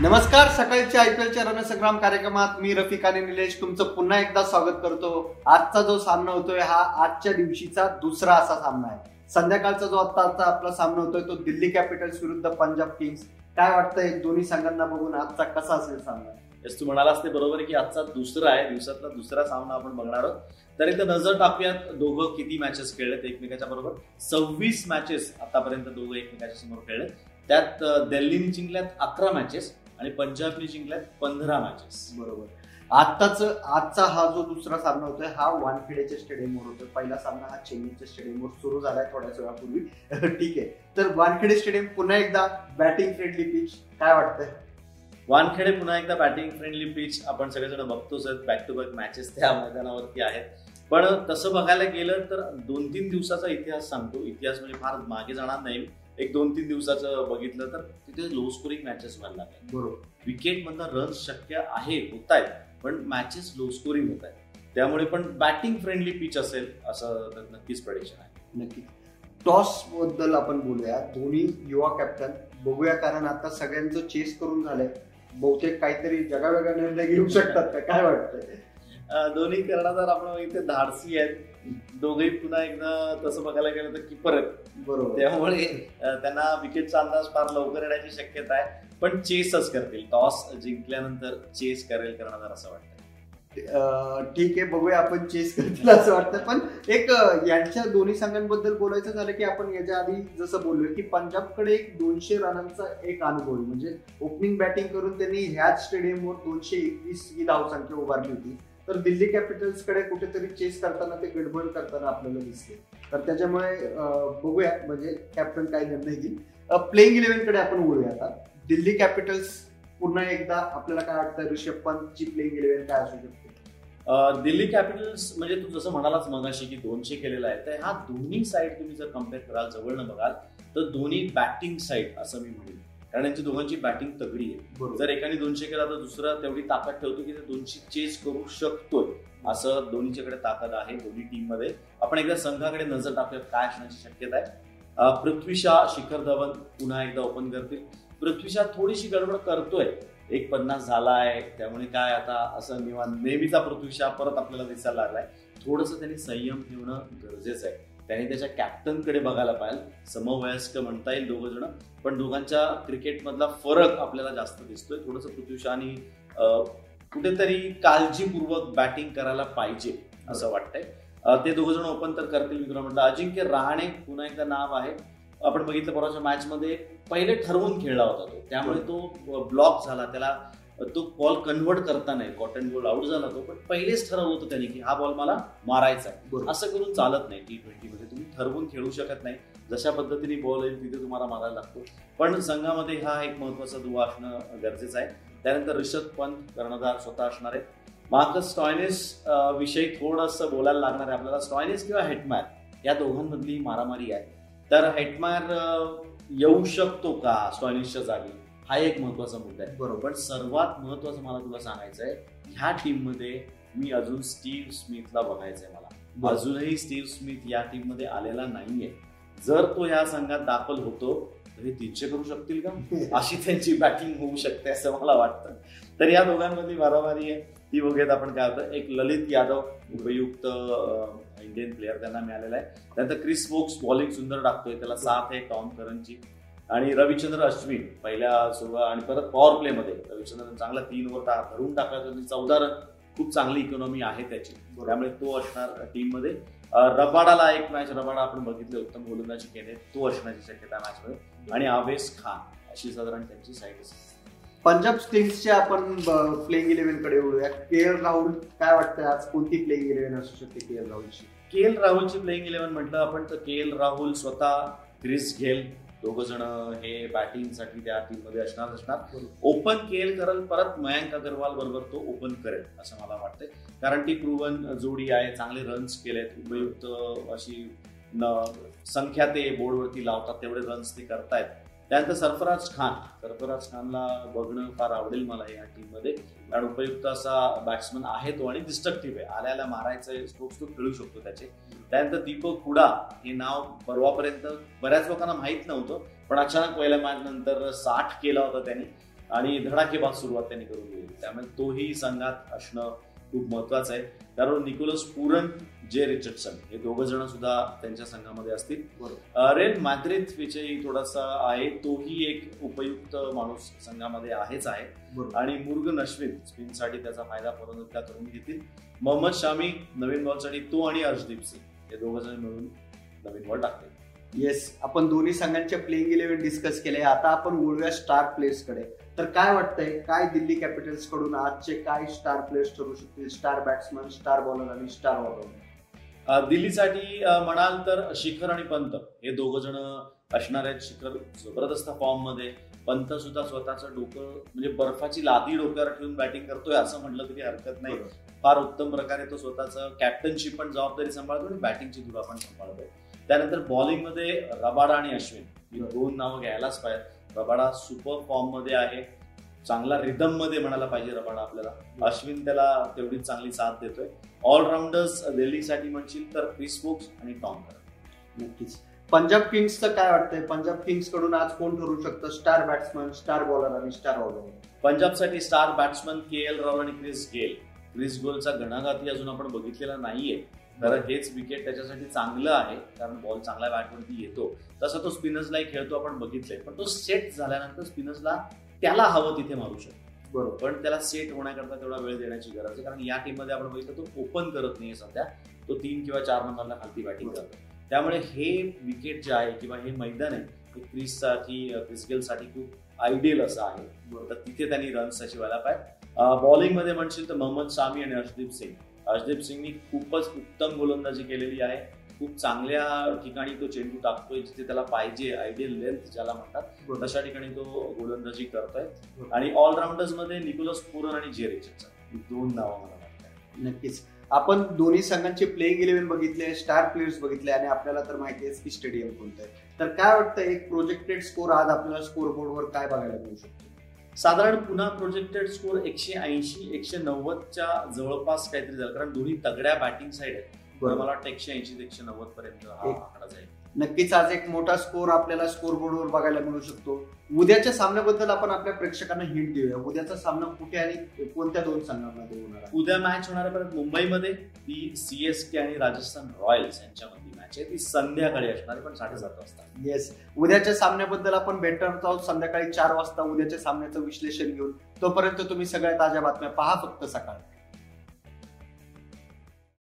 नमस्कार सकाळच्या I P एलच्या रणसंग्राम कार्यक्रमात मी रफिक आणि निलेश तुमचं पुन्हा एकदा स्वागत करतो. आजचा जो सामना होतोय हा आजच्या दिवशीचा दुसरा असा सामना आहे. संध्याकाळचा जो आता आपला सामना होतोय तो दिल्ली कॅपिटल्स विरुद्ध पंजाब किंग्स. काय वाटतंय दोन्ही संघांना बघून आजचा कसा असेल सामना? येस तू म्हणालास ते बरोबर आहे की आजचा दुसरा आहे दिवसातला दुसरा सामना आपण बघणार आहोत. तर इथं नजर टाकूयात दोघं किती मॅचेस खेळलेत एकमेकाच्या बरोबर. सव्वीस मॅचेस आतापर्यंत दोघं एकमेकाच्या समोर खेळलेत. त्यात दिल्लीने जिंकल्यात अकरा मॅचेस आणि पंजाबने जिंकल्यात पंधरा मॅचेस बरोबर. आत्ताच आजचा हा जो दुसरा सामना होतोय हा वानखेडेच्या स्टेडियमवर होतोय. पहिला सामना हा चेन्नईच्या स्टेडियमवर सुरू झालाय थोड्याच वेळापूर्वी. ठीक आहे. तर वानखेडे स्टेडियम पुन्हा एकदा बॅटिंग फ्रेंडली पिच काय वाटतंय? वानखेडे पुन्हा एकदा बॅटिंग फ्रेंडली पिच आपण सगळेजण बघतोच आहेत. बॅक टू बॅक मॅचेस त्या मैदानावरती आहेत. पण तसं बघायला गेलं तर दोन तीन दिवसाचा इतिहास सांगतो. इतिहास म्हणजे फार मागे जाणार नाही. एक दोन तीन दिवसाचं बघितलं तर तिथे लो स्कोरिंग मॅचेस व्हायला लागले. बरोबर. विकेट मधनं रन्स शक्य आहे होत आहेत पण मॅचेस लो स्कोरिंग होत आहेत त्यामुळे पण बॅटिंग फ्रेंडली पिच असेल असं नक्कीच प्रेडिक्शन आहे. नक्की. टॉसबद्दल आपण बोलूया. दोन्ही युवा कॅप्टन बघूया कारण आता सगळ्यांचं चेस करून झालंय. बहुतेक काहीतरी जगावेगळा निर्णय घेऊ शकतात का? काय वाटतंय? दोन्ही कर्णधार आपण इथे धाडसी आहेत. दोघेही पुन्हा एकदा तसं बघायला गेलं तर किपर बरोबर. त्यामुळे त्यांना विकेटचा अंदाज फार लवकर येण्याची शक्यता आहे. पण चेसच करतील. टॉस जिंकल्यानंतर चेस करेल कर्णधार असं वाटतं. ठीक आहे बघूया आपण चेस करतील असं वाटतं. पण एक यांच्या दोन्ही संघांबद्दल बोलायचं झालं की आपण याच्या आधी जसं बोललोय की पंजाबकडे एक दोनशे रनांचा एक अनुभव. म्हणजे ओपनिंग बॅटिंग करून त्यांनी ह्याच स्टेडियमवर दोनशे एकवीस ही धावसंख्या उभारली होती. तर दिल्ली कॅपिटल्सकडे कुठेतरी चेस करताना ते गडबड करताना आपल्याला दिसले तर त्याच्यामुळे बघूया म्हणजे कॅप्टन काय निर्णय घेईल. प्लेइंग इलेव्हनकडे आपण वळूया आता. दिल्ली कॅपिटल्स पुन्हा एकदा आपल्याला काय वाटतं ऋषभ पंतची प्लेइंग इलेव्हन काय असू शकते? दिल्ली कॅपिटल्स म्हणजे तू जसं म्हणालाच मगाशी की दोनशे केलेला आहे तर हा दोन्ही साईड तुम्ही जर कंपेअर कराल जवळनं बघाल तर दोन्ही बॅटिंग साईड असं मी म्हणेन. कारण यांची दोघांची बॅटिंग तगडी आहे. जर एकाने दोनशे केला तर दुसरा तेवढी ताकद ठेवतो की ते दोनशे चेस करू शकतोय. असं दोन्हीच्याकडे ताकद आहे दोन्ही टीममध्ये आपण एकदा संघाकडे नजर टाकूया काय असण्याची शक्यता आहे. अं, पृथ्वी शा शिखर धवन पुन्हा एकदा ओपन करतील. पृथ्वी शा थोडीशी गडबड करतोय. एक पन्नास झालाय त्यामुळे काय आता असं निवांत. नेहमीचा पृथ्वी शा परत आपल्याला दिसायला लागलाय. थोडंसं त्यांनी संयम ठेवणं गरजेचं आहे. त्याने त्याच्या कॅप्टनकडे बघायला पाहिजे समवयस्क म्हणता येईल दोघं जण. पण दोघांच्या क्रिकेटमधला फरक आपल्याला जास्त दिसतोय. थोडंसं पृथ्वी शहानी कुठेतरी काळजीपूर्वक बॅटिंग करायला पाहिजे असं वाटतंय. ते दोघं जण ओपन तर करतील मी तुला म्हटलं अजिंक्य रहाणे पुन्हा एकदा नाव आहे. आपण बघितलं परवाच्या मॅचमध्ये पहिले ठरवून खेळला होता तो. त्यामुळे तो ब्लॉक झाला. त्याला तो बॉल कन्वर्ट करता नाही. कॉटन बॉल आउट झाला तो पण पहिलेच ठरवलं होतं त्याने की हा बॉल मला मारायचा आहे. असं करून चालत नाही टी ट्वेंटी मध्ये. तुम्ही ठरवून खेळू शकत नाही. जशा पद्धतीने बॉल येईल तिथे तुम्हाला मारायला लागतो. पण संघामध्ये हा एक महत्त्वाचा दुवा असणं गरजेचं आहे. त्यानंतर रिषभ पंत कर्णधार स्वतः असणार आहेत. मार्कस स्टॉयनेस विषयी थोडंसं बोलायला लागणार आहे आपल्याला. स्टॉयनेस किंवा हेटमॅर या दोघांमधली मारामारी आहे. तर हेटमॅर येऊ शकतो का स्टॉयनेसच्या जागी? हा एक महत्त्वाचा मुद्दा आहे. बरोबर. पण सर्वात महत्वाचं मला तुला सांगायचं आहे ह्या टीममध्ये मी अजून स्टीव्ह स्मिथला बघायचंय मला. अजूनही स्टीव्ह स्मिथ या टीममध्ये आलेला नाहीये. जर तो या संघात दाखल होतो तर हे तीनशे करू शकतील का? अशी त्यांची बॅटिंग होऊ शकते असं मला वाटतं. तर या दोघांमधली मारामारी आहे. ती बघूयात आपण काय होतं. एक ललित यादव उपयुक्त इंडियन प्लेअर त्यांना मिळालेला आहे. त्यानंतर क्रिस वोक्स बॉलिंग सुंदर टाकतोय त्याला साथ आहे टॉम करनची आणि रविचंद्र अश्विन पहिल्या सुरुवात आणि परत पॉवर प्ले मध्ये. रविचंद्रन चांगला तीन ओव्हर टा- धरून टाकला. त्यांनी चौदा रन खूप चांगली इकॉनॉमी आहे त्याची. त्यामुळे तो असणार टीममध्ये. अं, रबाडाला एक मॅच रबाडा आपण बघितले उत्तम गोलंदाजी केले. तो असण्याची शक्यता मॅच मध्ये. आणि आवेश खान अशी साधारण त्यांची साईड असेल. पंजाब किंग्सच्या आपण प्लेइंग इलेव्हनकडे वळूया के एल राहुल काय वाटतं आज? कोणती प्लेइंग इलेव्हन असू शकते के एल राहुलची? के एल राहुलची प्लेइंग इलेव्हन म्हटलं आपण तर के एल राहुल स्वतः क्रिस घेल. दोघ जण हे बॅटिंगसाठी त्या टीममध्ये असणार असणार ओपन केल करल परत मयांक अगरवाल बरोबर तो ओपन करेल असं मला वाटतंय. कारण ती प्रूवन जोडी आहे चांगले रन्स केलेत. उपयुक्त अशी संख्या ते बोर्डवरती लावतात तेवढे रन्स ते करतायत. त्यानंतर सरफराज खान. सरफराज खानला बघणं फार आवडेल मला या टीममध्ये कारण उपयुक्त असा बॅट्समन आहे तो आणि डिस्ट्रक्टिव्ह आहे. आल्याला मारायचं स्ट्रोक्स तो खेळू शकतो त्याचे. त्यानंतर दीपक हुडा हे नाव परवापर्यंत बऱ्याच लोकांना माहीत नव्हतं. पण अचानक पहिल्या मॅच नंतर साठ केला होता त्यांनी. आणि धडाकेबाज सुरुवात त्यांनी करून दिली. त्यामुळे तोही संघात असणं खूप महत्वाचं आहे. कारण निकोलस पुरन जे रिचर्डसन हे दोघ जण सुद्धा त्यांच्या संघामध्ये असतील. बरोबर. रेल माद्रिद विषयी थोडासा आहे तोही एक उपयुक्त माणूस संघामध्ये आहेच आहे. आणि मुर्गन अश्विन स्पिनसाठी त्याचा फायदा फलंदाज करून घेतील. मोहम्मद शामी नवीन बॉलसाठी तो आणि अर्शदीप सिंग हे दोघ जण मिळून नवीन बॉल टाकतील. येस आपण दोन्ही संघांचे प्लेइंग इलेव्हन डिस्कस केले. आता आपण बोलूया स्टार प्लेयर्सकडे. तर काय वाटतंय? काय दिल्ली कॅपिटल्सकडून आजचे काय स्टार प्लेयर्स ठरू शकतील? स्टार बॅट्समन स्टार बॉलर आणि स्टार ऑलराऊंडर दिल्लीसाठी म्हणाल तर शिखर आणि पंत. हे दोघ जण असणार आहेत. शिखर जबरदस्त फॉर्ममध्ये पंत सुद्धा स्वतःचं डोकं म्हणजे बर्फाची लादी डोक्यावर ठेवून बॅटिंग करतोय असं म्हटलं तरी हरकत नाही. फार उत्तम प्रकारे तो स्वतःचं कॅप्टनची पण जबाबदारी सांभाळतो आणि बॅटिंगची धुरा पण सांभाळतोय. त्यानंतर बॉलिंगमध्ये रबाडा आणि अश्विन ही दोन नावं घ्यायलाच पाहिजेत. रबाडा सुपर फॉर्ममध्ये आहे. चांगला रिदममध्ये म्हणायला पाहिजे रबाडा आपल्याला. अश्विन त्याला तेवढीच चांगली साथ देतोय. ऑलराऊंडर्स दिल्लीसाठी म्हणशील तर क्रिस वोक्स आणि टॉम नक्कीच. पंजाब किंग्सचं काय वाटतंय? पंजाब किंग्सकडून आज कोण ठरू शकतं? स्टार बॅट्समन स्टार बॉलर आणि star allrounder पंजाबसाठी star batsman K L Rahul आणि क्रिस गेल क्रिस गोलचा घणाघाती अजून आपण बघितलेला नाहीये. तर हेच विकेट त्याच्यासाठी चांगलं आहे कारण बॉल चांगल्या बॅटवरती येतो. तसा तो स्पिनर्सलाही खेळतो आपण बघितलंय पण तो सेट झाल्यानंतर स्पिनर्सला त्याला हवं तिथे मारू शकतो. बरोबर. पण त्याला सेट होण्याकरता तेवढा वेळ देण्याची गरज आहे कारण या टीममध्ये आपण बघितलं तो ओपन करत नाही सध्या. तो तीन किंवा चार नंबरला खालती बॅटिंग करतो. त्यामुळे हे विकेट जे आहे किंवा हे मैदान आहे हे क्रिससाठी क्रिस गेलसाठी खूप आयडियल असं आहे. तर तिथे त्यांनी रन्स शिवायला पाहिजे. बॉलिंगमध्ये म्हणशील तर मोहम्मद शामी आणि हर्षदीप सिंग. हर्षदीप सिंगनी खूपच उत्तम गोलंदाजी केलेली आहे. खूप चांगल्या ठिकाणी तो चेंडू टाकतोय जिथे त्याला पाहिजे आयडियल लेंथ ज्याला म्हणतात तशा ठिकाणी तो गोलंदाजी करतोय. आणि ऑलराऊंडर्समध्ये निकोलस पुरन आणि जे रिचर्डसन ही दोन नावं मला वाटतात. नक्कीच. आपण दोन्ही संघांचे प्लेइंग इलेव्हन बघितले स्टार प्लेयर्स बघितले आणि आपल्याला तर माहिती आहे की स्टेडियम कोणतं आहे. तर काय वाटतं एक प्रोजेक्टेड स्कोर आज आपल्याला स्कोर बोर्डवर काय बघायला मिळू शकतो? साधारण पुन्हा प्रोजेक्टेड स्कोर एकशे ऐंशी एकशे नव्वदच्या जवळपास काहीतरी झालं. कारण दोन्ही तगड्या बॅटिंग साईड आहेत. मला वाटतं एकशे ऐंशी ते एकशे नव्वद पर्यंत हा आकडा जाईल. नक्कीच आज एक मोठा स्कोर आपल्याला स्कोर बोर्डवर बघायला मिळू शकतो. उद्याच्या सामन्याबद्दल आपण आपल्या प्रेक्षकांना हिंट देऊया. उद्याचा सामना कुठे आणि कोणत्या दोन संघांमध्ये होणार उद्या मॅच होणार आहे परत मुंबईमध्ये. ती सीएसके आणि राजस्थान रॉयल्स यांच्यामधली मॅच आहे ती संध्याकाळी असणार पण साडेसात वाजता. येस उद्याच्या सामन्याबद्दल आपण भेटणार आहोत. संध्याकाळी चार वाजता उद्याच्या सामन्याचं विश्लेषण घेऊन तोपर्यंत तुम्ही सगळ्या ताज्या बातम्या पहा फक्त सकाळी.